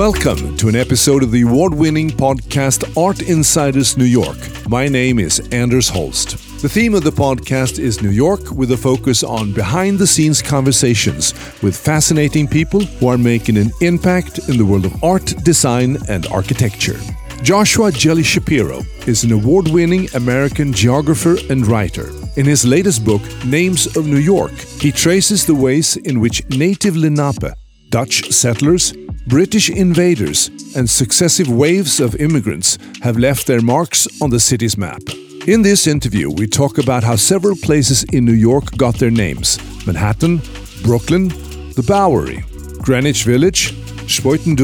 Welcome to an episode of the award winning podcast Art Insiders New York. My name is Anders Holst. The theme of the podcast is New York with a focus on behind the scenes conversations with fascinating people who are making an impact in the world of art, design, and architecture. Joshua Jelly Schapiro is an award winning American geographer and writer. In his latest book, Names of New York, he traces the ways in which native Lenape, Dutch settlers, British invaders, and successive waves of immigrants have left their marks on the city's map. In this interview, we talk about how several places in New York got their names Manhattan, Brooklyn, the Bowery, Greenwich Village, Spuyten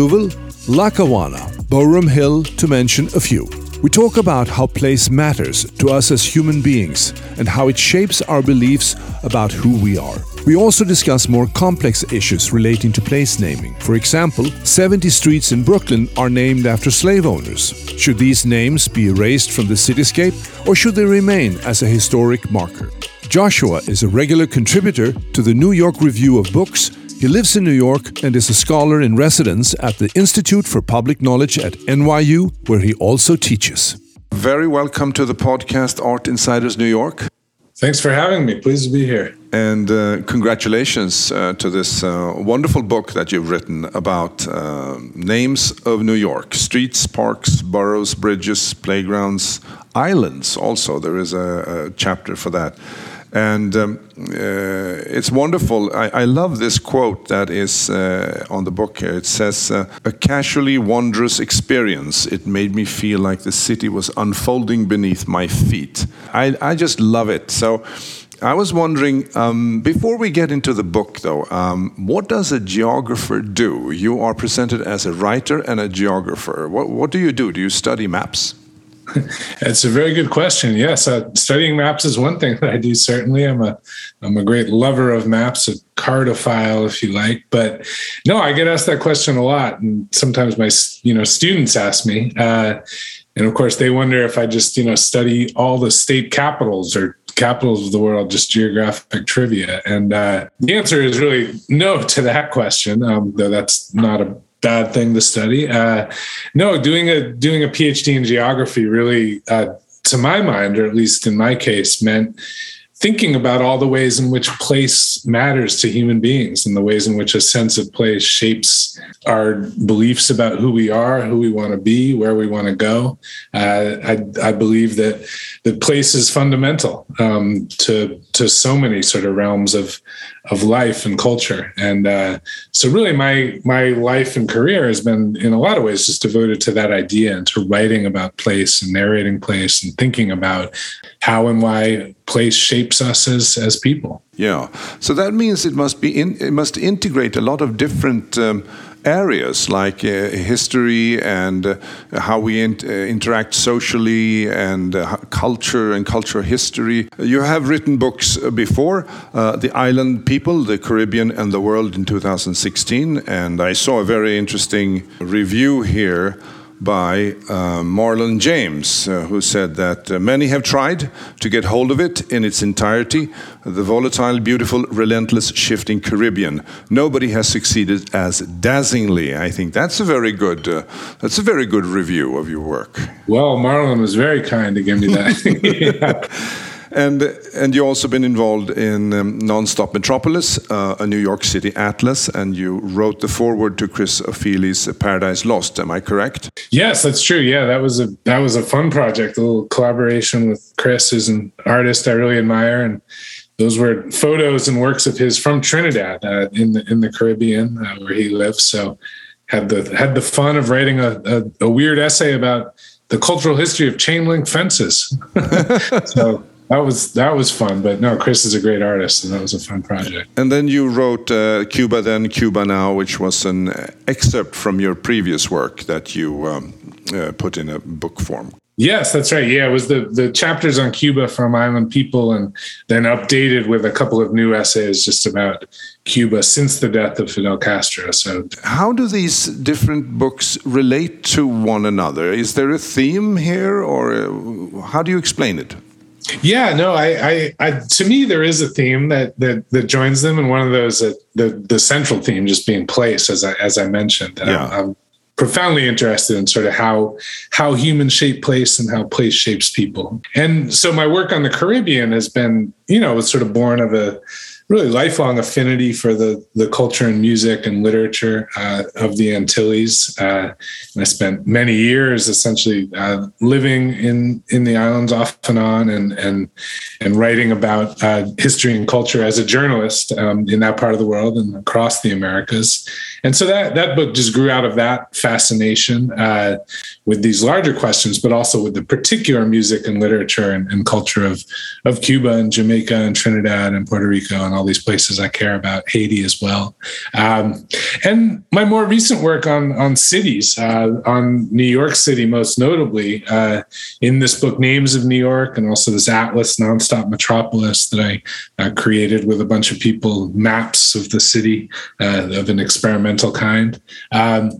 Lackawanna, Boerum Hill, to mention a few. We talk about how place matters to us as human beings and how it shapes our beliefs about who we are. We also discuss more complex issues relating to place naming. For example, 70 streets in Brooklyn are named after slave owners. Should these names be erased from the cityscape or should they remain as a historic marker? Joshua is a regular contributor to the New York Review of Books he lives in New York and is a scholar in residence at the Institute for Public Knowledge at NYU, where he also teaches. Very welcome to the podcast Art Insiders New York. Thanks for having me. Pleased to be here. And uh, congratulations uh, to this uh, wonderful book that you've written about uh, names of New York streets, parks, boroughs, bridges, playgrounds, islands. Also, there is a, a chapter for that. And um, uh, it's wonderful. I, I, love this quote that is uh, on the book here. It says, uh, A casually wondrous experience. It made me feel like the city was unfolding beneath my feet. I, I just love it. So I was wondering, um, before we get into the book, though, um, what does a geographer do? You are presented as a writer and a geographer. What, what do you do? Do you study maps? It's a very good question. Yes, uh, studying maps is one thing that I do. Certainly, I'm a I'm a great lover of maps, a cartophile, if you like. But no, I get asked that question a lot, and sometimes my you know students ask me, uh, and of course they wonder if I just you know study all the state capitals or capitals of the world, just geographic trivia. And uh, the answer is really no to that question, um, though that's not a bad thing to study. Uh, no, doing a doing a PhD in geography really, uh, to my mind, or at least in my case, meant thinking about all the ways in which place matters to human beings and the ways in which a sense of place shapes our beliefs about who we are, who we want to be, where we want to go. Uh, I, I, believe that that place is fundamental um, to to so many sort of realms of of life and culture. And uh, so, really, my my life and career has been, in a lot of ways, just devoted to that idea and to writing about place and narrating place and thinking about how and why place shapes us as as people. Yeah. So that means it must be in, it must integrate a lot of different. Um, areas like uh, history and uh, how we in, uh, interact socially and uh, culture and cultural history. You have written books before, uh, The Island People, the Caribbean and the World in 2016, and I saw a very interesting review here by uh, Marlon James, uh, who said that uh, many have tried to get hold of it in its entirety the volatile, beautiful, relentless, shifting Caribbean. Nobody has succeeded as dazzlingly. I think that's a very good, uh, that's a very good review of your work. Well, Marlon was very kind to give me that. yeah. And and you also been involved in um, Nonstop Metropolis, uh, a New York City atlas, and you wrote the foreword to Chris Ofili's Paradise Lost. Am I correct? Yes, that's true. Yeah, that was a that was a fun project, a little collaboration with Chris, who's an artist I really admire, and those were photos and works of his from Trinidad uh, in the in the Caribbean uh, where he lives. So had the had the fun of writing a, a, a weird essay about the cultural history of chain link fences. so that was that was fun. But no, Chris is a great artist, and that was a fun project. And then you wrote uh, Cuba Then, Cuba Now, which was an excerpt from your previous work that you um, uh, put in a book form. Yes, that's right. Yeah, it was the the chapters on Cuba from Island People, and then updated with a couple of new essays just about Cuba since the death of Fidel Castro. So, how do these different books relate to one another? Is there a theme here, or uh, how do you explain it? Yeah, no, I, I, I, to me, there is a theme that that that joins them, and one of those, uh, the the central theme, just being place, as I as I mentioned. Yeah. I'm, profoundly interested in sort of how how humans shape place and how place shapes people. And so my work on the Caribbean has been, you know, was sort of born of a really lifelong affinity for the the culture and music and literature uh, of the Antilles. Uh, I spent many years essentially uh, living in in the islands off and on, and and and writing about uh, history and culture as a journalist um, in that part of the world and across the Americas. And so that that book just grew out of that fascination uh, with these larger questions, but also with the particular music and literature and, and culture of of Cuba and Jamaica and Trinidad and Puerto Rico and all these places I care about, Haiti as well. Um, and my more recent work on, on cities, uh, on New York City, most notably, uh, in this book, Names of New York, and also this Atlas Nonstop Metropolis that I created with a bunch of people, maps of the city uh, of an experimental kind, um,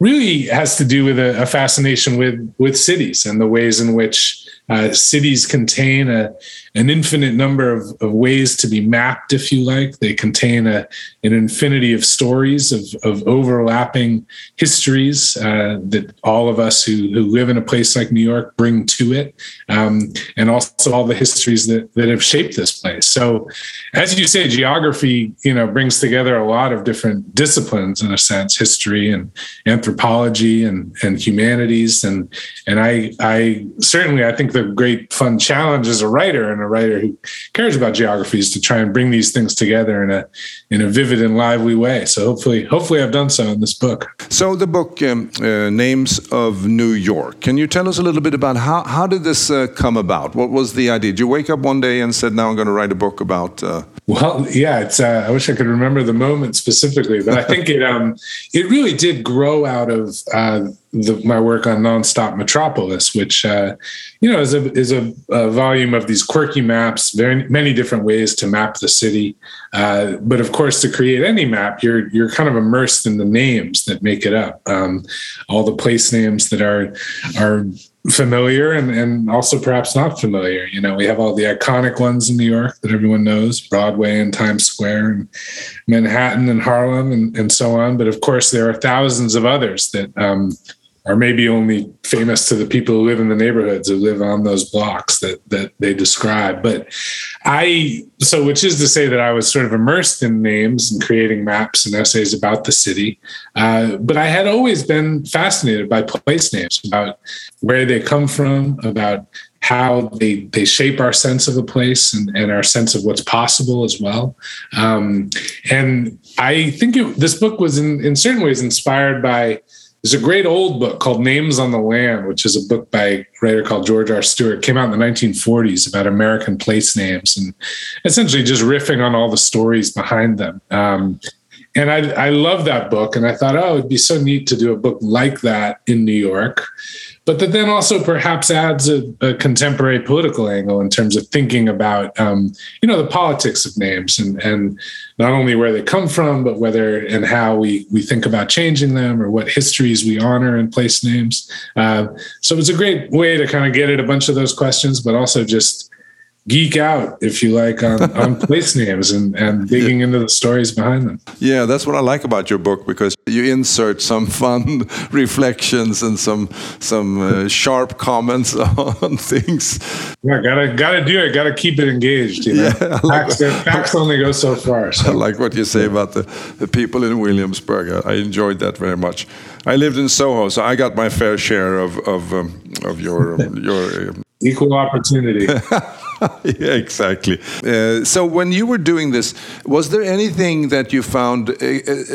really has to do with a, a fascination with, with cities and the ways in which uh, cities contain a, an infinite number of, of, ways to be mapped, if you like. They contain a, an infinity of stories, of, of overlapping histories uh, that all of us who, who live in a place like New York bring to it, um, and also all the histories that, that have shaped this place. So, as you say, geography, you know, brings together a lot of different disciplines in a sense, history and anthropology and, and humanities. And, and I, I certainly, I think the great fun challenge as a writer and a writer who cares about geographies to try and bring these things together in a in a vivid and lively way. So hopefully, hopefully, I've done so in this book. So the book um, uh, names of New York. Can you tell us a little bit about how how did this uh, come about? What was the idea? Did you wake up one day and said, "Now I'm going to write a book about"? Uh... Well, yeah, it's. Uh, I wish I could remember the moment specifically, but I think it um it really did grow out of uh, the, my work on Nonstop Metropolis, which uh, you know is a is a, a, volume of these quirky maps, very many different ways to map the city. Uh, but of course, to create any map, you're you're kind of immersed in the names that make it up, um, all the place names that are are familiar and, and also perhaps not familiar. You know, we have all the iconic ones in New York that everyone knows, Broadway and Times Square and Manhattan and Harlem and, and so on. But of course, there are thousands of others that um, are maybe only famous to the people who live in the neighborhoods who live on those blocks that that they describe. But I so which is to say that I was sort of immersed in names and creating maps and essays about the city. Uh, but I had always been fascinated by place names, about where they come from, about how they they shape our sense of a place and, and our sense of what's possible as well. Um, and I think it, this book was in, in certain ways inspired by there's a great old book called Names on the Land, which is a book by a writer called George R. Stewart. Came out in the 1940s about American place names and essentially just riffing on all the stories behind them. Um, and I, I love that book. And I thought, oh, it'd be so neat to do a book like that in New York but that then also perhaps adds a, a, contemporary political angle in terms of thinking about um, you know the politics of names and and not only where they come from but whether and how we we think about changing them or what histories we honor in place names. Uh, so it's a great way to kind of get at a bunch of those questions but also just geek out, if you like, on, on place names and, and digging into the stories behind them. Yeah, that's what I like about your book because you insert some fun reflections and some some uh, sharp comments on things. Yeah, gotta gotta do it. Gotta keep it engaged. You know? Yeah, like facts, facts, only go so far. So. I like what you say about the, the people in Williamsburg. I, I enjoyed that very much. I lived in Soho, so I got my fair share of of um, of your your um, equal opportunity. yeah, exactly. Uh, so, when you were doing this, was there anything that you found uh,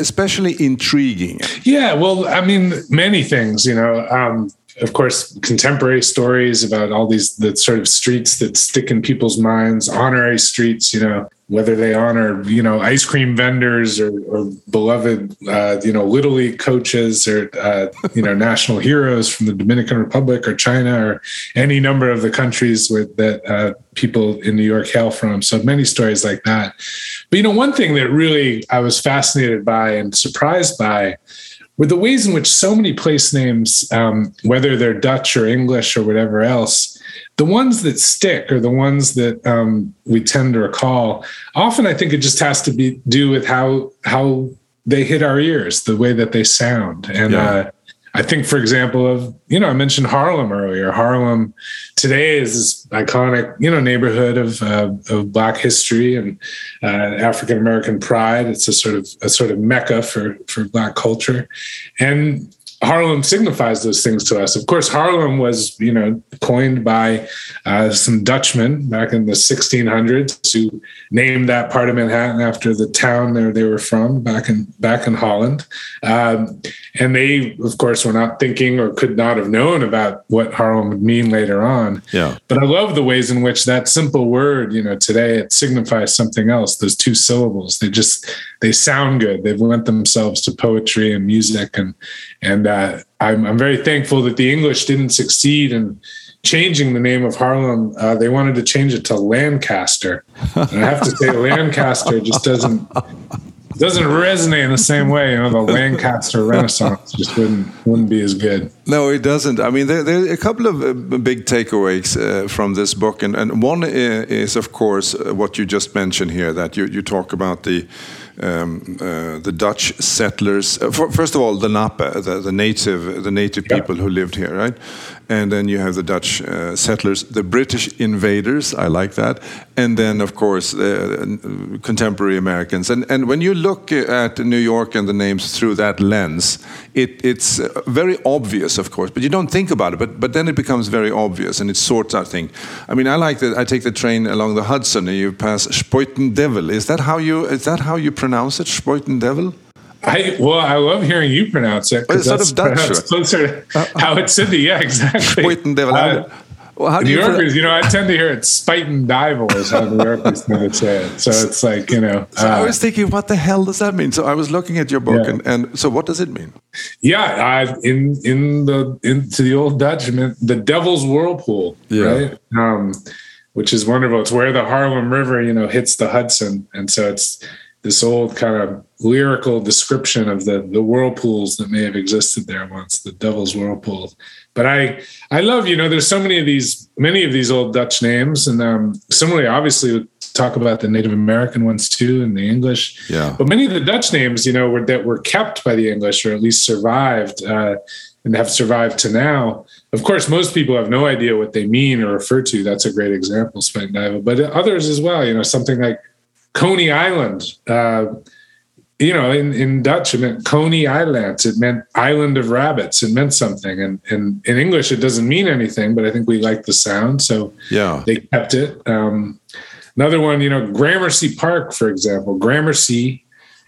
especially intriguing? Yeah, well, I mean, many things. You know, um, of course, contemporary stories about all these the sort of streets that stick in people's minds, honorary streets. You know, whether they honor you know ice cream vendors or, or beloved uh, you know little league coaches or uh, you know national heroes from the Dominican Republic or China or any number of the countries with, that uh, people in New York hail from. So many stories like that. But you know, one thing that really I was fascinated by and surprised by were the ways in which so many place names, um, whether they're Dutch or English or whatever else, the ones that stick are the ones that um, we tend to recall. Often, I think it just has to be do with how how they hit our ears, the way that they sound, and. Yeah. Uh, I think, for example, of you know I mentioned Harlem earlier. Harlem today is this iconic you know neighborhood of uh, of Black history and uh, African American pride. It's a sort of a sort of mecca for for Black culture, and Harlem signifies those things to us. Of course, Harlem was, you know, coined by uh, some Dutchmen back in the 1600s who named that part of Manhattan after the town there they were from back in back in Holland. Um, and they, of course, were not thinking or could not have known about what Harlem would mean later on. Yeah. But I love the ways in which that simple word, you know, today it signifies something else. Those two syllables, they just they sound good. They've lent themselves to poetry and music and and uh, I'm, I'm very thankful that the English didn't succeed in changing the name of Harlem. Uh, they wanted to change it to Lancaster. And I have to say, Lancaster just doesn't doesn't resonate in the same way. You know, the Lancaster Renaissance just wouldn't wouldn't be as good. No, it doesn't. I mean, there, there are a couple of uh, big takeaways uh, from this book, and, and one is, of course, uh, what you just mentioned here that you, you talk about the um, uh, the Dutch settlers. Uh, for, first of all, the Lenape, the, the native, the native people who lived here, right? And then you have the Dutch uh, settlers, the British invaders. I like that. And then, of course, uh, contemporary Americans. And and when you look uh, at New York and the names through that lens, it, it's uh, very obvious, of course, but you don't think about it. But but then it becomes very obvious, and it sorts out things. I mean, I like that. I take the train along the Hudson, and you pass Devil. Is that how you? Is that how you pronounce it? Devil. I well, I love hearing you pronounce it. It's sort of Dutch. closer to how it's said. Yeah, exactly. Uh, well, how do New you Yorkers, you know, I tend to hear it Spuyten Duyvil is how New Yorkers tend to say it. So it's like, you know. So uh, I was thinking, what the hell does that mean? So I was looking at your book, yeah. and, and so what does it mean? Yeah, uh, in in the into the old Dutch, the Devil's Whirlpool, yeah. right? Um, which is wonderful. It's where the Harlem River, you know, hits the Hudson, and so it's this old kind of lyrical description of the the whirlpools that may have existed there once, the Devil's Whirlpool. But I I love, you know, there's so many of these many of these old Dutch names, and um, similarly, obviously, talk about the Native American ones too, and the English. Yeah. But many of the Dutch names, you know, were that were kept by the English, or at least survived. Uh, and have survived to now. Of course, most people have no idea what they mean or refer to. That's a great example, Spuyten but others as well. You know, something like Coney Island. Uh, you know, in, in Dutch, it meant Coney Islands. It meant island of rabbits. It meant something. And, and in English, it doesn't mean anything, but I think we like the sound. So yeah, they kept it. Um, another one, you know, Gramercy Park, for example, Gramercy,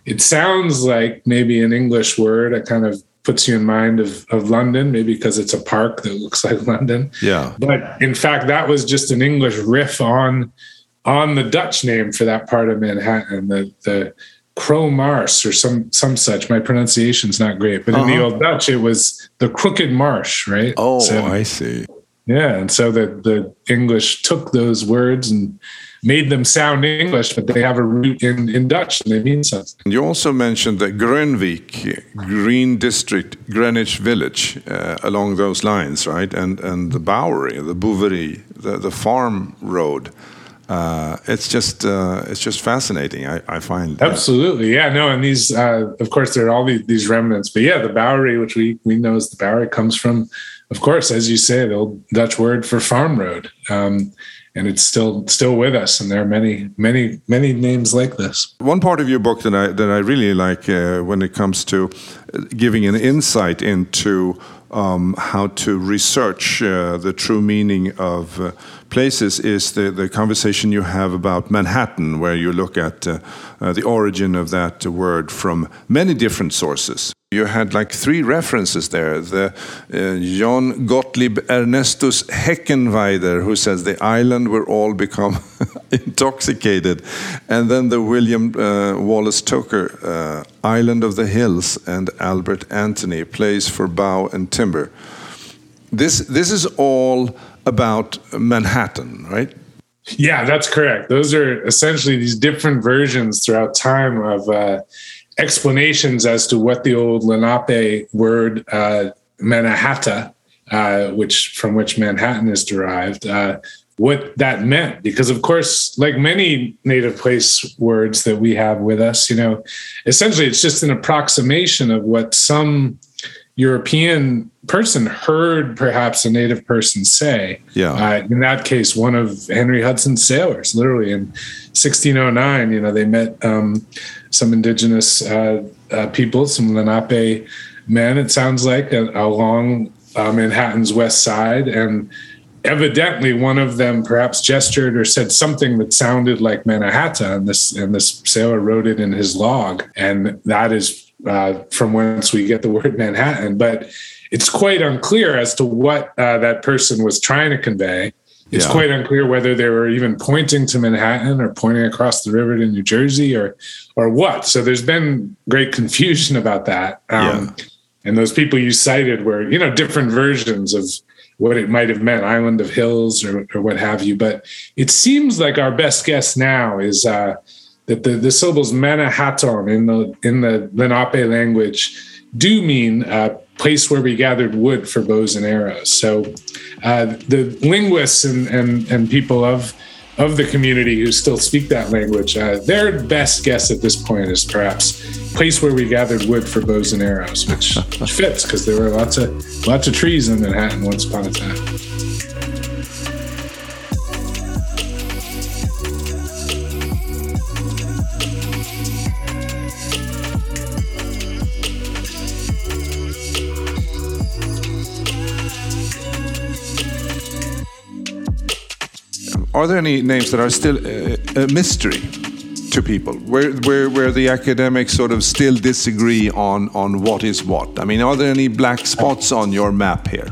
it sounds like maybe an English word. It kind of puts you in mind of, of London, maybe because it's a park that looks like London. Yeah. But in fact, that was just an English riff on on the Dutch name for that part of Manhattan, the the Crow Marsh or some some such. My pronunciation's not great, but uh-huh. in the uh-huh. old Dutch, it was the Crooked Marsh, right? Oh, so, I see. Yeah, and so the the English took those words and made them sound English, but they have a root in, in Dutch and they mean something. And you also mentioned the Grönvik, Green District, Greenwich Village, uh, along those lines, right? And and the Bowery, the Bouverie, the, the farm road uh, it's just uh, it's just fascinating. I, I find absolutely, yeah, no, and these, uh, of course, there are all these, these remnants, but yeah, the Bowery, which we we know as the Bowery, comes from, of course, as you say, the old Dutch word for farm road, um, and it's still still with us. And there are many, many, many names like this. One part of your book that I that I really like uh, when it comes to giving an insight into um, how to research uh, the true meaning of uh, places is the, the conversation you have about Manhattan, where you look at uh, uh the origin of that word from many different sources. You had like three references there. The uh, John Gottlieb Ernestus Heckewelder, who says the island will all become intoxicated, and then the William uh, Wallace Tooker, Island of the Hills, and Albert Anthony, Place for Bow and Timber. This this is all about Manhattan, right? Yeah, that's correct. Those are essentially these different versions throughout time of uh, explanations as to what the old Lenape word uh, uh, which from which Manhattan is derived, uh, what that meant. Because of course, like many native place words that we have with us, you know, essentially it's just an approximation of what some European person heard perhaps a native person say. Yeah. Uh, in that case, one of Henry Hudson's sailors, literally in 1609, you know, they met um, some indigenous uh, uh, people, some Lenape men, it sounds like, along uh, Manhattan's west side. And evidently one of them perhaps gestured or said something that sounded like Mannahatta, and this and this sailor wrote it in his log, and that is uh, from whence we get the word Manhattan. But it's quite unclear as to what uh, that person was trying to convey. It's yeah. quite unclear whether they were even pointing to Manhattan or pointing across the river to New Jersey or or what. So there's been great confusion about that. Um, yeah. And those people you cited were, you know, different versions of what it might have meant, Island of Hills or, or what have you. But it seems like our best guess now is uh, that the, the syllables Mannahaton in the in the Lenape language do mean uh, place where we gathered wood for bows and arrows. So uh, the linguists and, and and people of of the community who still speak that language, uh, their best guess at this point is perhaps place where we gathered wood for bows and arrows, which, which fits because there were lots of lots of trees in Manhattan once upon a time. Are there any names that are still uh, a mystery to people, where, where where the academics sort of still disagree on on what is what? I mean, are there any black spots on your map here?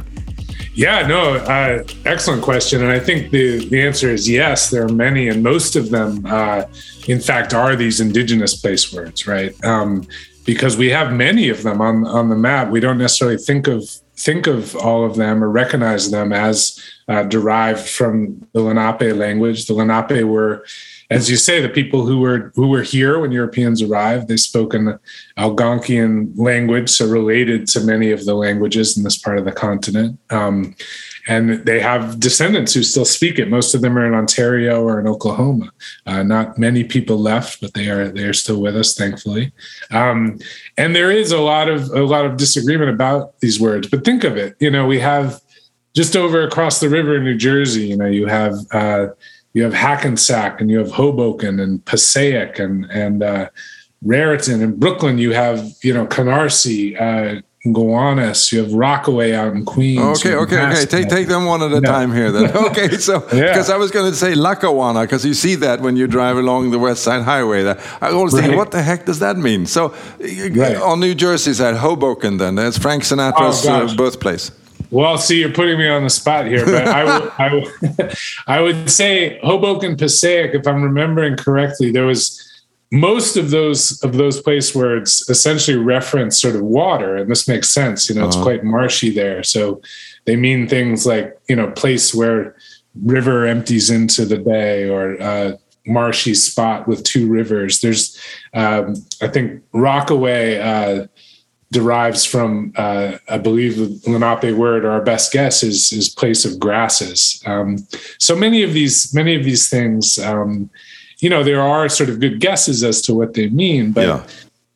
Yeah, no, uh, excellent question, and I think the the answer is yes. There are many, and most of them, uh, in fact, are these indigenous place words, right? Um, because we have many of them on on the map. We don't necessarily think of think of all of them or recognize them as uh, derived from the Lenape language. The Lenape were, as you say, the people who were who were here when Europeans arrived. They spoke an Algonquian language, so related to many of the languages in this part of the continent. Um, and they have descendants who still speak it. Most of them are in Ontario or in Oklahoma. Uh, not many people left, but they are they are still with us, thankfully. Um, and there is a lot of a lot of disagreement about these words. But think of it, you know, we have just over across the river in New Jersey. You know, you have uh, you have Hackensack and you have Hoboken and Passaic and and uh, Raritan and Brooklyn. You have you know Canarsie. Gowanus, you have Rockaway out in Queens. Okay, okay, okay. Take take them one at a yeah. time here then. Okay, so because yeah. I was going to say Lackawanna because you see that when you drive along the West Side Highway. That I always right. think, what the heck does that mean? So right. on New Jersey's at Hoboken, then that's Frank Sinatra's oh, uh, birthplace. Well, see, you're putting me on the spot here, but I would, I would say Hoboken Passaic, if I'm remembering correctly, there was most of those of those place words essentially reference sort of water and this makes sense you know uh-huh. it's quite marshy there. So they mean things like you know place where river empties into the bay or uh, marshy spot with two rivers. There's um, i think rockaway uh, derives from uh, i believe the lenape word or our best guess is is place of grasses. Um, so many of these many of these things um, you know, there are sort of good guesses as to what they mean, but yeah.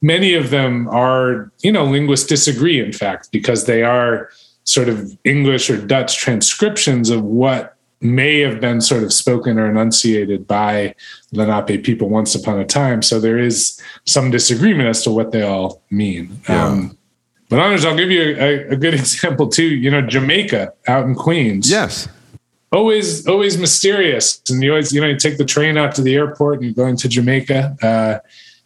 many of them are, you know, linguists disagree, in fact, because they are sort of English or Dutch transcriptions of what may have been sort of spoken or enunciated by Lenape people once upon a time. So there is some disagreement as to what they all mean. Yeah. Um, but Anders, I'll give you a, a, good example too. You know, Jamaica out in Queens. Yes always always mysterious. And you always you know you take the train out to the airport and going to jamaica uh,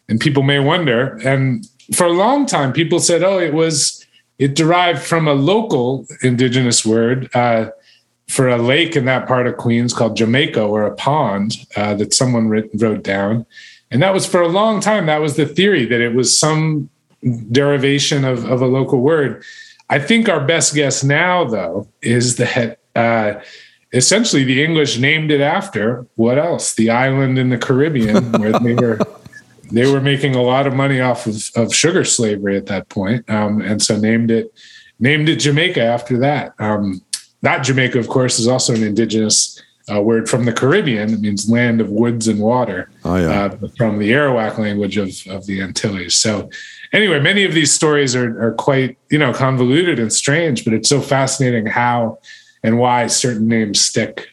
and people may wonder. And for a long time people said oh it was it derived from a local indigenous word uh, for a lake in that part of queens called jamaica or a pond uh, that someone wrote, wrote down. And that was for a long time. That was the theory that it was some derivation of, of a local word. I think our best guess now though is that uh, essentially the English named it after what else? The island in the Caribbean where they were they were making a lot of money off of, of sugar slavery at that point, um, and so named it named it Jamaica after that. Um, that Jamaica, of course, is also an indigenous uh, word from the Caribbean. It means land of woods and water. Oh, yeah. uh, from the Arawak language of, of the Antilles. So anyway, many of these stories are, are quite, you know, convoluted and strange, but it's so fascinating how and why certain names stick.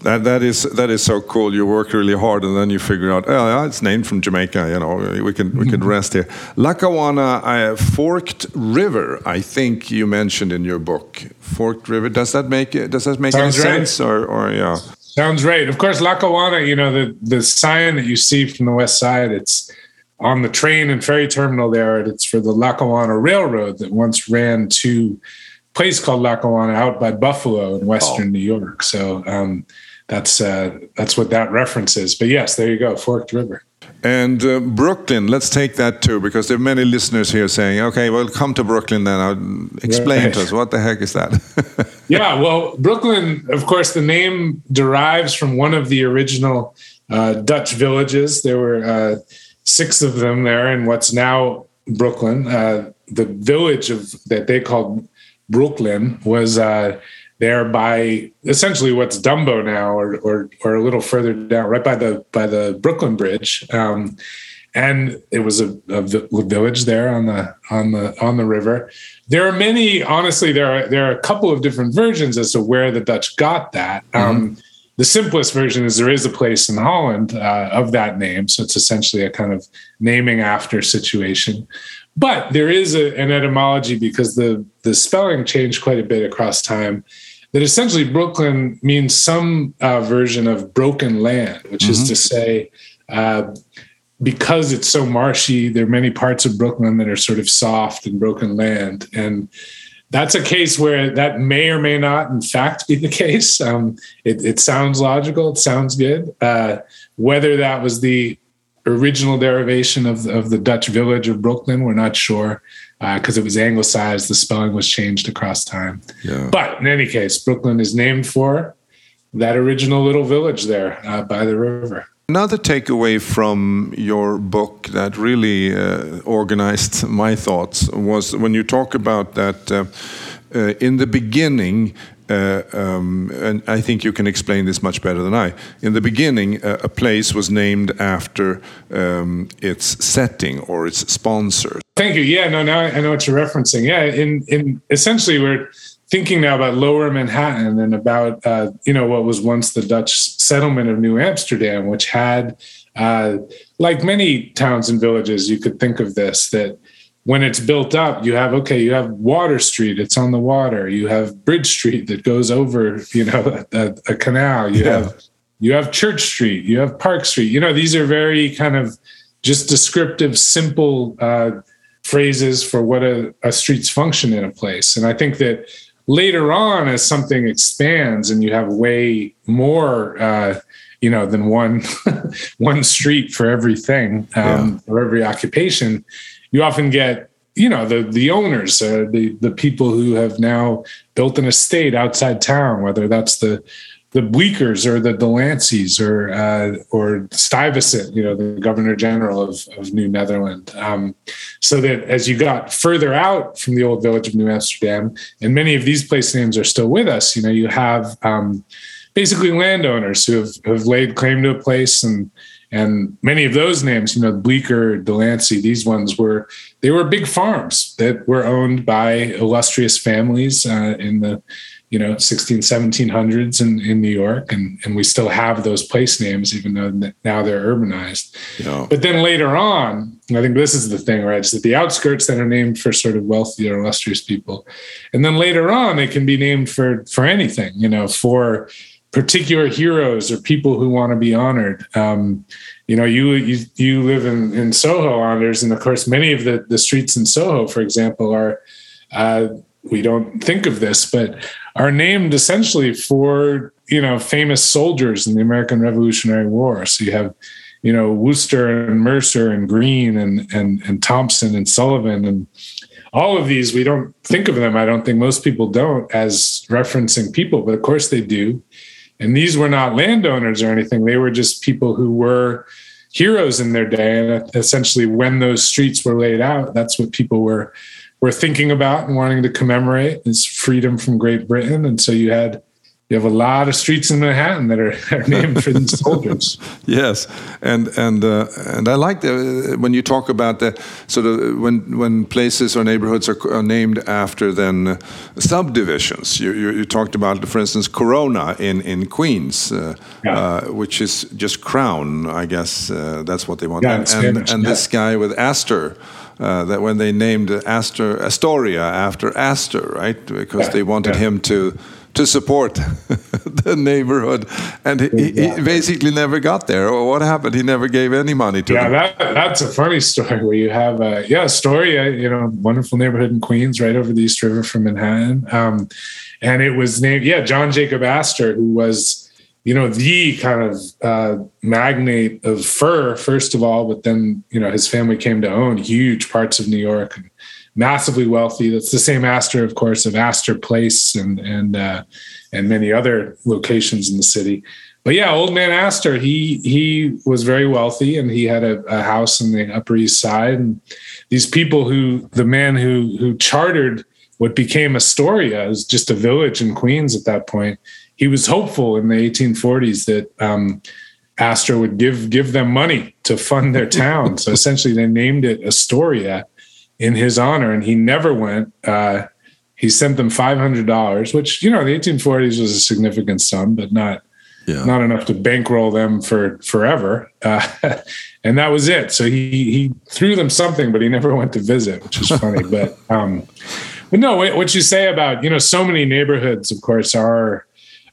That that is that is so cool. You work really hard, and then you figure out, oh, yeah, it's named from Jamaica. You know, we can we can mm-hmm. rest here. Lackawanna uh, Forked River. I think you mentioned in your book Forked River. Does that make it? Does that make Sounds any right. sense? Or or yeah. Sounds right. Of course, Lackawanna. You know the the sign that you see from the west side. It's on the train and ferry terminal there. It's for the Lackawanna Railroad that once ran to place called Lackawanna out by Buffalo in western oh. New York. So um, that's uh, that's what that reference is. But yes, there you go, Forked River. And uh, Brooklyn, let's take that too, because there are many listeners here saying, "Okay, well, come to Brooklyn then. I'll explain right. to us what the heck is that." yeah, well, Brooklyn, of course, the name derives from one of the original uh, Dutch villages. There were uh, six of them there in what's now Brooklyn. Uh, the village of that they called Brooklyn was uh, there by essentially what's Dumbo now, or or or a little further down, right by the by the Brooklyn Bridge. Um, and it was a, a, village there on the on the on the river. There are many. Honestly, there are there are a couple of different versions as to where the Dutch got that. Mm-hmm. Um, the simplest version is there is a place in Holland uh, of that name, so it's essentially a kind of naming after situation. But there is a, an etymology because the the spelling changed quite a bit across time. That essentially Brooklyn means some uh, version of broken land, which mm-hmm. is to say, uh, because it's so marshy, there are many parts of Brooklyn that are sort of soft and broken land, and that's a case where that may or may not, in fact, be the case. Um, it, it, sounds logical. It sounds good. Uh, whether that was the original derivation of, of the Dutch village of Brooklyn, we're not sure because uh, it was anglicized. The spelling was changed across time. Yeah. But in any case, Brooklyn is named for that original little village there uh, by the river. Another takeaway from your book that really uh, organized my thoughts was when you talk about that uh, uh, in the beginning, uh, um, and I think you can explain this much better than I. In the beginning, uh, a place was named after um, its setting or its sponsor. Thank you. Yeah, no, now I know what you're referencing. Yeah, in in essentially we're thinking now about Lower Manhattan and about uh, you know what was once the Dutch settlement of New Amsterdam, which had, uh, like many towns and villages, you could think of this that when it's built up, you have okay, you have Water Street, it's on the water. You have Bridge Street that goes over, you know, a, a canal. You yeah. have you have Church Street, you have Park Street. You know, these are very kind of just descriptive, simple uh, phrases for what a, a street's function in a place. And I think that later on as something expands and you have way more uh, you know than one one street for everything um, yeah. or every occupation you often get you know the the owners uh, the the people who have now built an estate outside town whether that's the the Bleeckers or the Delanceys or uh, or Stuyvesant, you know, the Governor General of, of New Netherland. Um, so that as you got further out from the old village of New Amsterdam, and many of these place names are still with us, you know, you have um, basically landowners who have, have laid claim to a place and and many of those names, you know, Bleecker, Delancey, these ones were they were big farms that were owned by illustrious families uh, in the you know 16 1700s in, in new york and, and we still have those place names even though now they're urbanized yeah. but then later on i think this is the thing right is that the outskirts that are named for sort of wealthy or illustrious people and then later on they can be named for for anything you know for particular heroes or people who want to be honored um, you know you you, you live in, in soho anders and of course many of the the streets in soho for example are uh, we don't think of this, but are named essentially for you know famous soldiers in the American Revolutionary War. So you have you know Wooster and Mercer and Greene and and and Thompson and Sullivan and all of these we don't think of them. I don't think most people don't as referencing people, but of course they do. And these were not landowners or anything. They were just people who were heroes in their day. And essentially, when those streets were laid out, that's what people were were thinking about and wanting to commemorate is freedom from Great Britain. And so you had you have a lot of streets in Manhattan that are, are named for these soldiers. Yes, and and uh, and I like the, when you talk about the sort of when when places or neighborhoods are, are named after then uh, subdivisions. You, you, you talked about, for instance, Corona in in Queens, uh, yeah. Uh, which is just Crown, I guess uh, that's what they want. Yeah, and Spanish, and, yeah. this guy with Astor. Uh, that when they named Astor Astoria after Astor, right? Because they wanted him to to support the neighborhood, and he, he, basically never got there. Or what happened? He never gave any money to. Yeah, that that's a funny story where you have a yeah story. Uh, you know, wonderful neighborhood in Queens, right over the East River from Manhattan, um, and it was named yeah John Jacob Astor, who was you know the kind of uh, magnate of fur first of all, but then you know his family came to own huge parts of New York. And, massively wealthy. That's the same Astor, of course, of Astor Place and and uh, and many other locations in the city. But yeah, old man Astor, he he was very wealthy and he had a, a house in the Upper East Side. And these people who the man who who chartered what became Astoria is just a village in Queens at that point. He was hopeful in the 1840s that um, Astor would give give them money to fund their town. so essentially, they named it Astoria in his honor, and he never went. Uh, he sent them five hundred dollars, which you know the 1840s was a significant sum, but not yeah. not enough to bankroll them for forever. Uh, and that was it. So he he threw them something, but he never went to visit, which is funny. but um, but no, what you say about you know so many neighborhoods, of course, are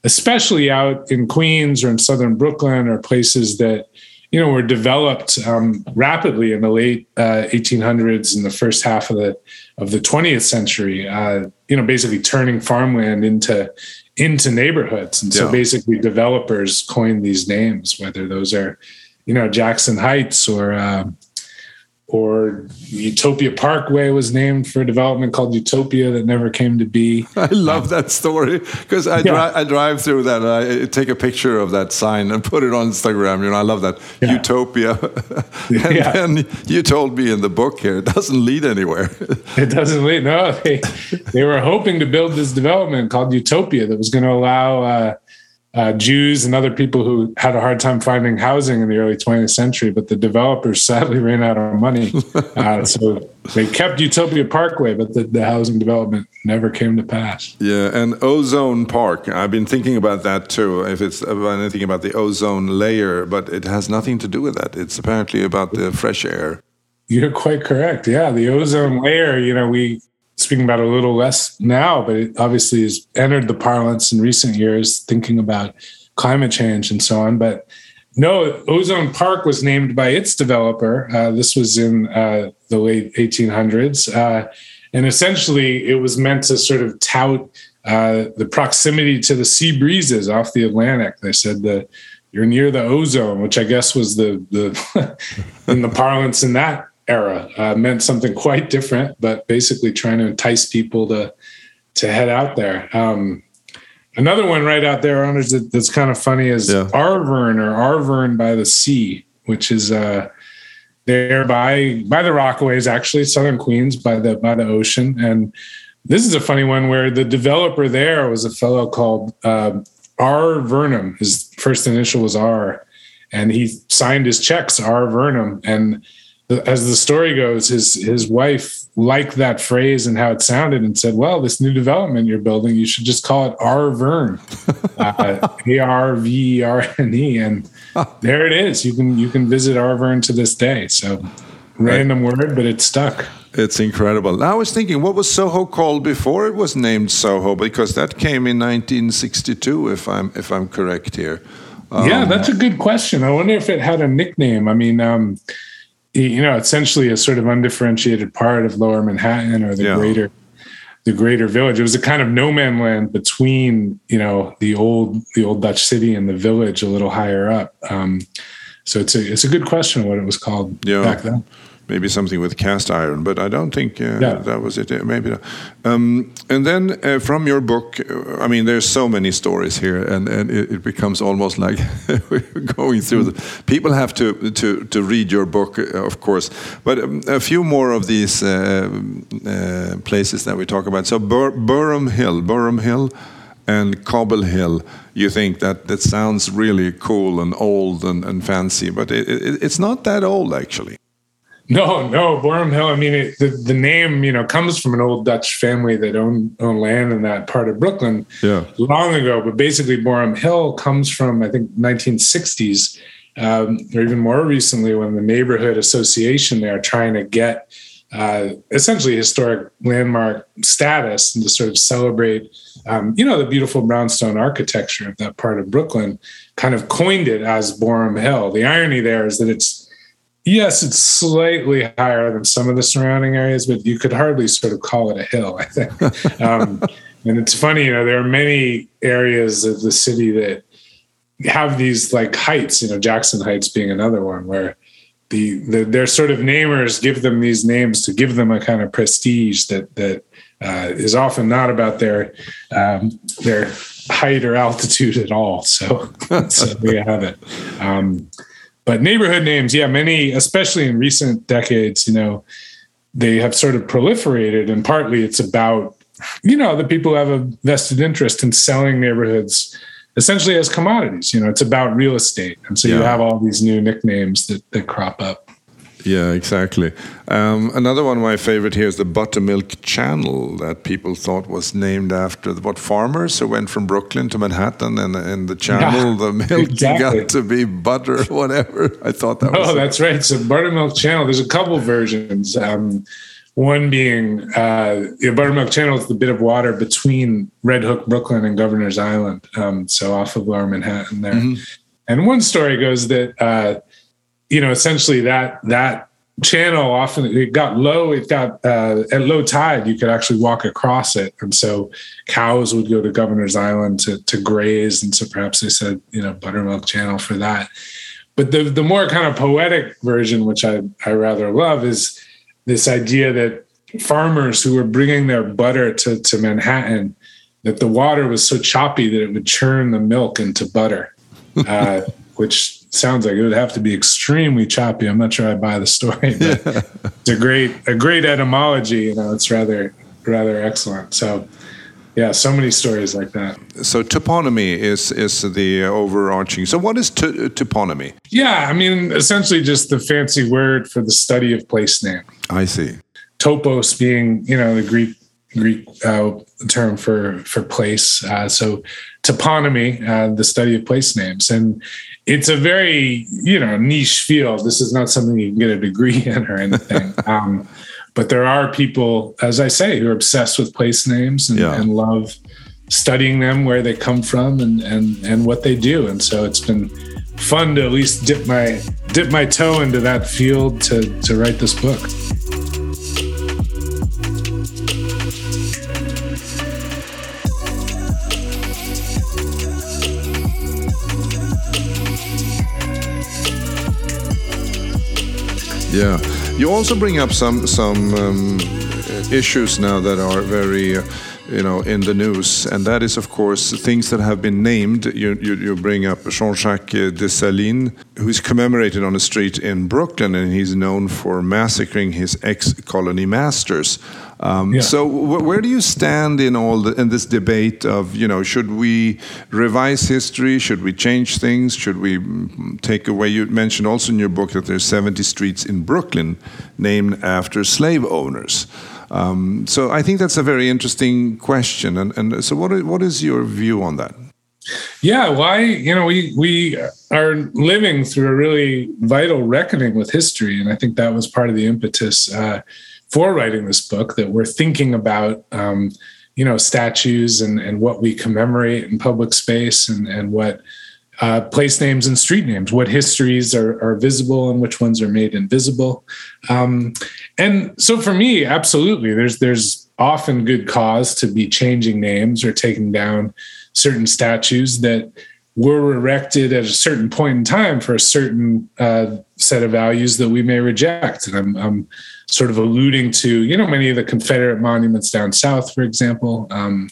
especially out in Queens or in southern Brooklyn or places that you know, were developed um, rapidly in the late uh, 1800s and the first half of the of the 20th century. Uh, you know, basically turning farmland into into neighborhoods, and so yeah. basically developers coined these names, whether those are, you know, Jackson Heights or um, or Utopia Parkway was named for a development called Utopia that never came to be. I love that story because I, yeah. dri- I drive through that and I take a picture of that sign and put it on Instagram. You know, I love that yeah. Utopia. and yeah. then you told me in the book here it doesn't lead anywhere. it doesn't lead. No, they they were hoping to build this development called Utopia that was going to allow. Uh, uh, Jews and other people who had a hard time finding housing in the early 20th century, but the developers sadly ran out of money. Uh, so they kept Utopia Parkway, but the, the, housing development never came to pass. Yeah, and Ozone Park. I've been thinking about that too. If it's about anything about the ozone layer, but it has nothing to do with that. It's apparently about the fresh air. You're quite correct. Yeah, the ozone layer. You know, we speaking about a little less now, but it obviously has entered the parlance in recent years, thinking about climate change and so on. But no, Ozone Park was named by its developer. Uh, this was in uh, the late 1800s. Uh, and essentially, it was meant to sort of tout uh, the proximity to the sea breezes off the Atlantic. They said that you're near the ozone, which I guess was the, the in the parlance in that era uh, meant something quite different, but basically trying to entice people to to head out there. Um, another one right out there, owners that, that's kind of funny is yeah. Arverne or Arverne by the Sea, which is uh, there by by the Rockaways, actually southern Queens by the by the ocean. And this is a funny one where the developer there was a fellow called uh, R. Vernam. His first initial was R, and he signed his checks R. Vernam and as the story goes, his his wife liked that phrase and how it sounded and said, "Well, this new development you're building, you should just call it Arverne, uh, A R V E R N E." And there it is. You can you can visit Arverne to this day. So random right. word, but it stuck. It's incredible. I was thinking, what was Soho called before it was named Soho? Because that came in 1962, if I'm if I'm correct here. Um, yeah, that's a good question. I wonder if it had a nickname. I mean. Um, you know, essentially a sort of undifferentiated part of Lower Manhattan or the yeah. greater the greater village. It was a kind of no man land between, you know, the old the old Dutch city and the village a little higher up. Um, so it's a it's a good question what it was called yeah. back then maybe something with cast iron, but I don't think uh, yeah. that was it. Maybe. Um, and then uh, from your book, I mean, there's so many stories here, and, and it, it becomes almost like we're going through. The, people have to to to read your book, uh, of course, but um, a few more of these uh, uh, places that we talk about. So Bur Boerum Hill, Boerum Hill. and Cobble Hill, you think that that sounds really cool and old and, and fancy, but it, it, it's not that old actually. No, no, Boerum Hill. I mean, it, the, the name, you know, comes from an old Dutch family that owned, owned land in that part of Brooklyn yeah. long ago. But basically, Boerum Hill comes from, I think, 1960s, um, or even more recently, when the neighborhood association there trying to get uh, essentially historic landmark status and to sort of celebrate, um, you know, the beautiful brownstone architecture of that part of Brooklyn, kind of coined it as Boerum Hill. The irony there is that it's Yes, it's slightly higher than some of the surrounding areas, but you could hardly sort of call it a hill, I think. um, and it's funny, you know, there are many areas of the city that have these like heights, you know, Jackson Heights being another one where the, the their sort of namers give them these names to give them a kind of prestige that that uh, is often not about their um, their height or altitude at all. So, so you have it. Um, but neighborhood names, yeah, many, especially in recent decades, you know, they have sort of proliferated, and partly it's about, you know, the people who have a vested interest in selling neighborhoods essentially as commodities. You know, it's about real estate, and so yeah. you have all these new nicknames that that crop up. Yeah, exactly. Um, another one of my favorite here is the Buttermilk Channel that people thought was named after what farmers who went from Brooklyn to Manhattan, and in the channel yeah, the milk exactly. got to be butter, whatever. I thought that. Oh, that's right. So Buttermilk Channel. There's a couple versions. Um, one being uh, the Buttermilk Channel is the bit of water between Red Hook, Brooklyn, and Governor's Island. Um, so off of Lower Manhattan there. Mm-hmm. And one story goes that. Uh, you know, essentially that that channel often it got low. It got uh, at low tide. You could actually walk across it, and so cows would go to Governor's Island to to graze, and so perhaps they said you know buttermilk channel for that. But the the more kind of poetic version, which I I rather love, is this idea that farmers who were bringing their butter to to Manhattan, that the water was so choppy that it would churn the milk into butter. Uh, which sounds like it would have to be extremely choppy. I'm not sure I buy the story, but it's a great a great etymology. You know, it's rather rather excellent. So. Yeah, so many stories like that. So toponymy is is the overarching. So what is t- toponymy? Yeah, I mean essentially just the fancy word for the study of place name. I see. Topos being you know the Greek Greek uh, term for for place. Uh, so toponymy, uh, the study of place names, and it's a very you know niche field. This is not something you can get a degree in or anything. um, but there are people, as I say, who are obsessed with place names and, yeah. and love studying them, where they come from, and and and what they do. And so it's been fun to at least dip my dip my toe into that field to to write this book. Yeah, you also bring up some some um, issues now that are very. You know, in the news, and that is, of course, things that have been named. You, you, you bring up Jean-Jacques Dessalines, who is commemorated on a street in Brooklyn, and he's known for massacring his ex-colony masters. Um, yeah. So, where do you stand in all the, in this debate of you know should we revise history? Should we change things? Should we mm, take away? You mentioned also in your book that there's 70 streets in Brooklyn named after slave owners. Um, so, I think that's a very interesting question. And, and so, what is, what is your view on that? Yeah, why you know we we are living through a really vital reckoning with history, and I think that was part of the impetus. Uh, for writing this book that we're thinking about um, you know statues and, and what we commemorate in public space and, and what uh, place names and street names what histories are, are visible and which ones are made invisible um, and so for me absolutely there's there's often good cause to be changing names or taking down certain statues that were erected at a certain point in time for a certain uh, set of values that we may reject. And I'm, I'm, sort of alluding to, you know, many of the Confederate monuments down south, for example, um,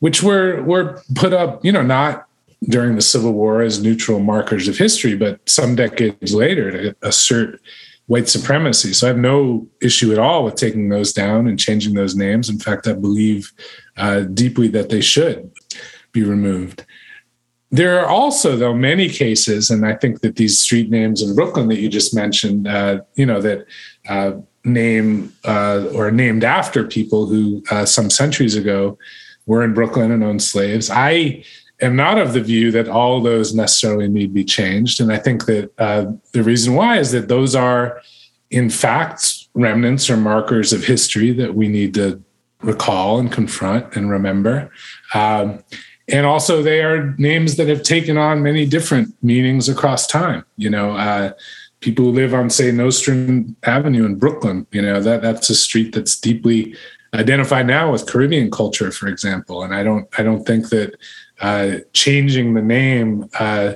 which were were put up, you know, not during the Civil War as neutral markers of history, but some decades later to assert white supremacy. So I have no issue at all with taking those down and changing those names. In fact, I believe uh, deeply that they should. be removed. There are also, though, many cases, and I think that these street names in Brooklyn that you just mentioned, uh, you know, that uh, name uh, or named after people who uh, some centuries ago were in Brooklyn and owned slaves. I am not of the view that all those necessarily need to be changed. And I think that uh, the reason why is that those are, in fact, remnants or markers of history that we need to recall and confront and remember. Um, and also, they are names that have taken on many different meanings across time. You know, uh, people who live on, say, Nostrand Avenue in Brooklyn, you know, that that's a street that's deeply identified now with Caribbean culture, for example. And I don't, I don't think that uh, changing the name uh,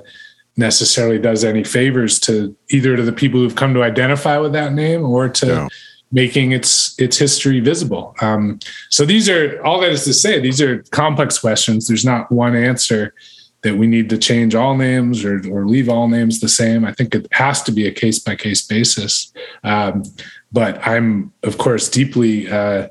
necessarily does any favors to either to the people who've come to identify with that name or to no. making its its history visible. Um, so these are all that is to say. These are complex questions. There's not one answer that we need to change all names or, or leave all names the same. I think it has to be a case by case basis. Um, but I'm of course deeply uh,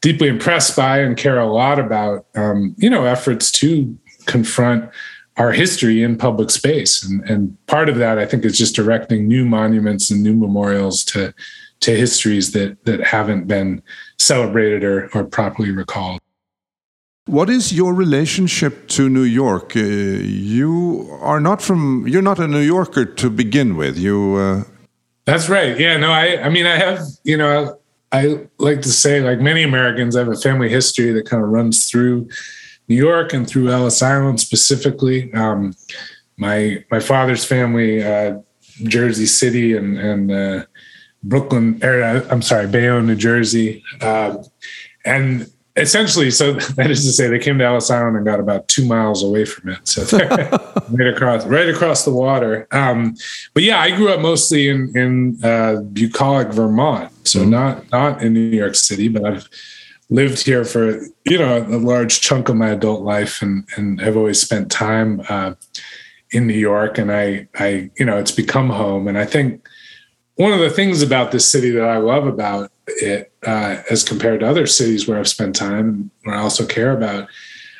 deeply impressed by and care a lot about um, you know efforts to confront our history in public space. And, and part of that, I think, is just erecting new monuments and new memorials to, to histories that, that haven't been celebrated or, or properly recalled. What is your relationship to New York? Uh, you are not from, you're not a New Yorker to begin with. You. Uh... That's right. Yeah. No, I, I mean, I have, you know, I like to say, like many Americans, I have a family history that kind of runs through New York and through Ellis Island specifically. Um, my my father's family, uh, Jersey City and and uh, Brooklyn. Or, uh, I'm sorry, Bayonne, New Jersey, uh, and essentially, so that is to say, they came to Ellis Island and got about two miles away from it, so right across right across the water. Um, but yeah, I grew up mostly in in uh, bucolic, Vermont, so mm-hmm. not not in New York City, but I've lived here for you know a large chunk of my adult life and and have always spent time uh, in New York. And I I you know it's become home. And I think one of the things about this city that I love about it uh, as compared to other cities where I've spent time and where I also care about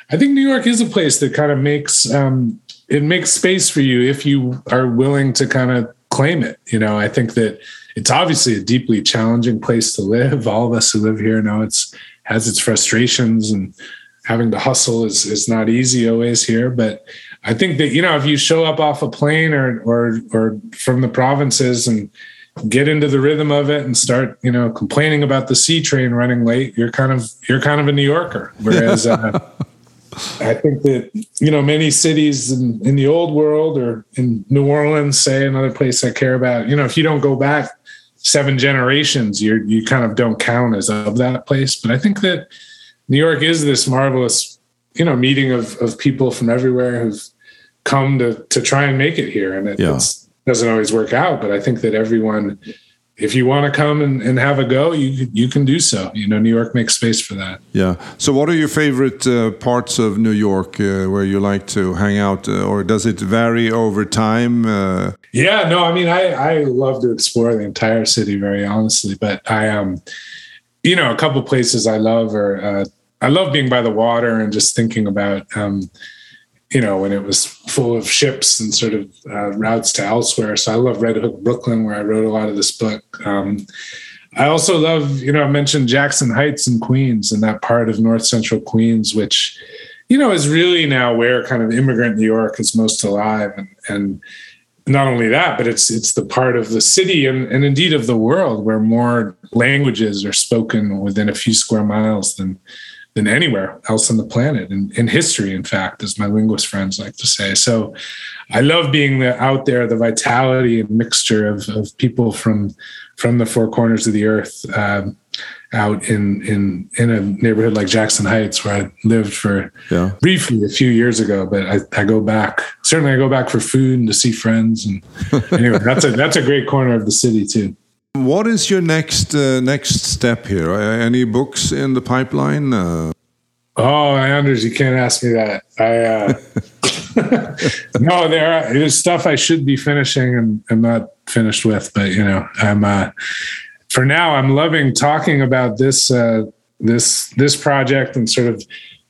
I think New York is a place that kind of makes um, it makes space for you if you are willing to kind of claim it. You know I think that it's obviously a deeply challenging place to live. All of us who live here know it's has its frustrations and having to hustle is is not easy always here. But I think that you know if you show up off a plane or or or from the provinces and get into the rhythm of it and start you know complaining about the C train running late, you're kind of you're kind of a New Yorker. Whereas uh, I think that you know many cities in, in the old world or in New Orleans, say another place I care about. You know, if you don't go back seven generations, you you kind of don't count as of that place. But I think that New York is this marvelous, you know, meeting of of people from everywhere who've come to to try and make it here, and it yeah. doesn't always work out. But I think that everyone if you want to come and, and have a go, you you can do so. You know, New York makes space for that. Yeah. So, what are your favorite uh, parts of New York uh, where you like to hang out, uh, or does it vary over time? Uh? Yeah. No. I mean, I I love to explore the entire city, very honestly. But I um, you know, a couple places I love are uh, I love being by the water and just thinking about um you know, when it was full of ships and sort of uh, routes to elsewhere. So I love Red Hook, Brooklyn, where I wrote a lot of this book. Um, I also love, you know, I mentioned Jackson Heights in Queens and that part of North Central Queens, which, you know, is really now where kind of immigrant New York is most alive. And, and not only that, but it's it's the part of the city and, and indeed of the world where more languages are spoken within a few square miles than than anywhere else on the planet in, in history, in fact, as my linguist friends like to say. So I love being the, out there, the vitality and mixture of, of people from from the four corners of the earth um, out in in in a neighborhood like Jackson Heights, where I lived for yeah. briefly a few years ago. But I, I go back. Certainly, I go back for food and to see friends. And anyway, that's a that's a great corner of the city too. What is your next uh, next step here? Any books in the pipeline? Uh... Oh, Anders, you can't ask me that. I uh, no, there are, there's stuff I should be finishing and I'm not finished with, but you know, I'm uh, for now I'm loving talking about this uh, this this project and sort of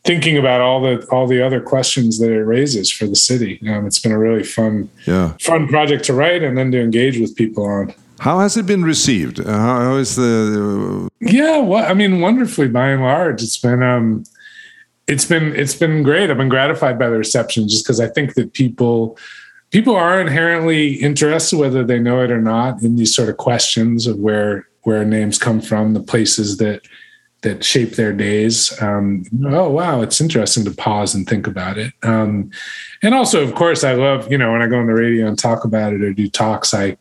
thinking about all the all the other questions that it raises for the city. Um, it's been a really fun yeah. fun project to write and then to engage with people on. How has it been received? Uh, how is the? Yeah, well, I mean, wonderfully by and large. It's been um, it's been it's been great. I've been gratified by the reception just because I think that people people are inherently interested, whether they know it or not, in these sort of questions of where where names come from, the places that that shape their days. Um, oh wow, it's interesting to pause and think about it. Um, and also, of course, I love you know when I go on the radio and talk about it or do talks, I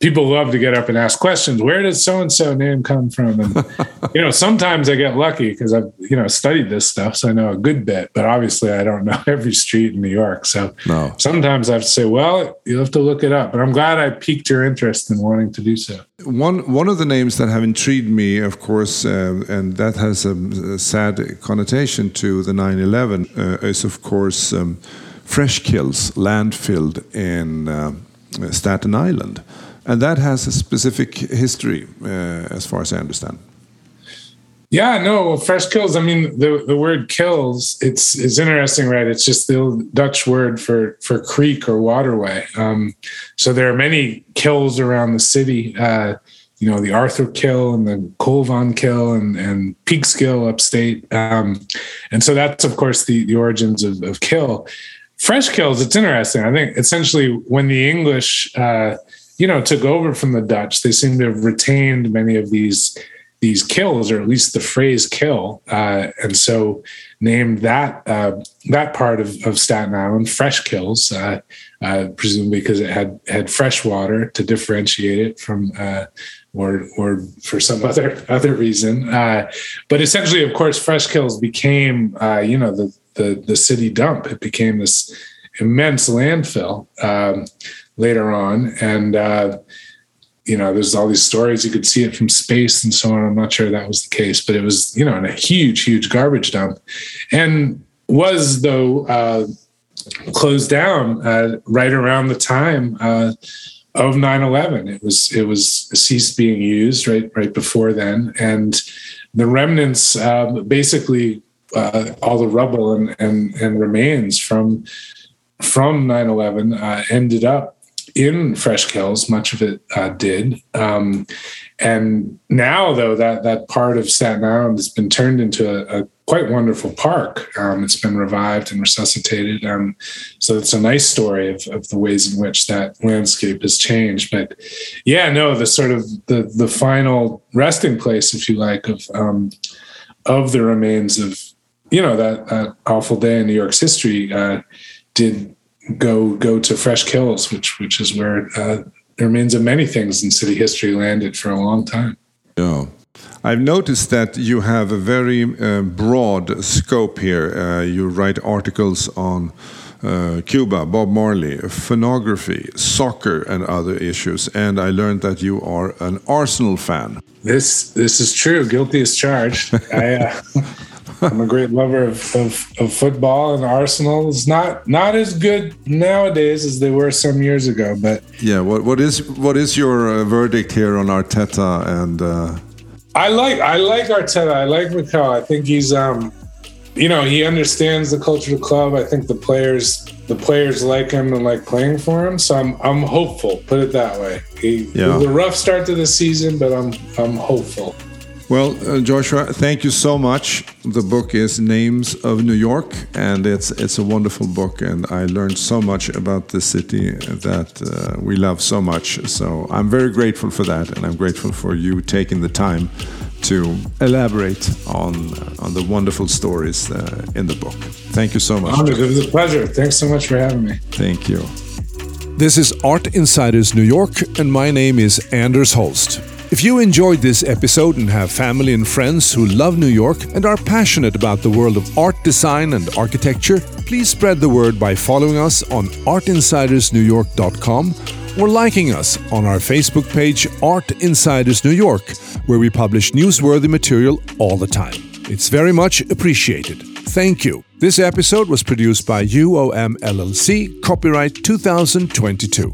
people love to get up and ask questions. Where does so and so name come from? And you know, sometimes I get lucky because I've you know studied this stuff, so I know a good bit. But obviously, I don't know every street in New York. So no. sometimes I have to say, well, you have to look it up. But I'm glad I piqued your interest in wanting to do so. One one of the names that have intrigued me, of course, uh, and that has a, a, sad connotation to the 9/11, uh, is of course um, Fresh Kills landfilled in uh, Staten Island and that has a specific history, uh, as far as I understand. Yeah, no, fresh kills. I mean, the, the word kills, it's it's interesting, right? It's just the Dutch word for for creek or waterway. Um, so there are many kills around the city. Uh, you know, the Arthur Kill and the Colvan Kill and, and Peekskill upstate. Um, and so that's, of course, the, the origins of, of kill. Fresh kills, it's interesting. I think essentially when the English uh, you know, took over from the Dutch, they seem to have retained many of these these kills, or at least the phrase "kill," uh, and so named that uh, that part of, of Staten Island "Fresh Kills," uh, uh presumably because it had had fresh water to differentiate it from. Uh, or, or for some other other reason, uh, but essentially, of course, Fresh Kills became, you know, the, the the city dump. It became this immense landfill. Um, later on. And, uh, you know, there's all these stories. You could see it from space and so on. I'm not sure that was the case, but it was, you know, in a huge, huge garbage dump and was, though, uh, closed down uh, right around the time uh, of 9-11 it was it was ceased being used right right before then and the remnants um, basically uh, all the rubble and, and and remains from from 9-11 uh, ended up in Fresh Kills. Much of it uh, did. Um, and now, though, that that part of Staten Island has been turned into a, a quite wonderful park. Um, it's been revived and resuscitated. Um, so it's a nice story of, of the ways in which that landscape has changed. But yeah, no, the sort of the the final resting place, if you like, of um, of the remains of you know that, that awful day in New York's history uh, did go go to Fresh Kills, which which is where uh, the remains of many things in city history landed for a long time. Yeah. I've noticed that you have a very uh, broad scope here. Uh, you write articles on uh, Cuba, Bob Marley, phonography, soccer, and other issues. And I learned that you are an Arsenal fan. This this is true. Guilty as charged. I, uh, I'm a great lover of, of, of, football, and Arsenal is not not as good nowadays as they were some years ago. But yeah, what what is what is your uh, verdict here on Arteta? And uh... I like I like Arteta. I like Mikel. I think he's um, you know, he understands the culture of the club. I think the players the players like him and like playing for him. So I'm I'm hopeful. Put it that way. He, yeah. It was a rough start to the season, but I'm I'm hopeful. Well, uh, Joshua, thank you so much. The book is Names of New York, and it's it's a wonderful book, and I learned so much about the city that uh, we love so much. So I'm very grateful for that, and I'm grateful for you taking the time to elaborate on on the wonderful stories uh, in the book. Thank you so much. It was a pleasure. Thanks so much for having me. Thank you. This is Art Insiders New York, and my name is Anders Holst. If you enjoyed this episode and have family and friends who love New York and are passionate about the world of art design and architecture, please spread the word by following us on artinsidersnewyork.com or liking us on our Facebook page Art Insiders New York, where we publish newsworthy material all the time. It's very much appreciated. Thank you. This episode was produced by UOM LLC, copyright 2022.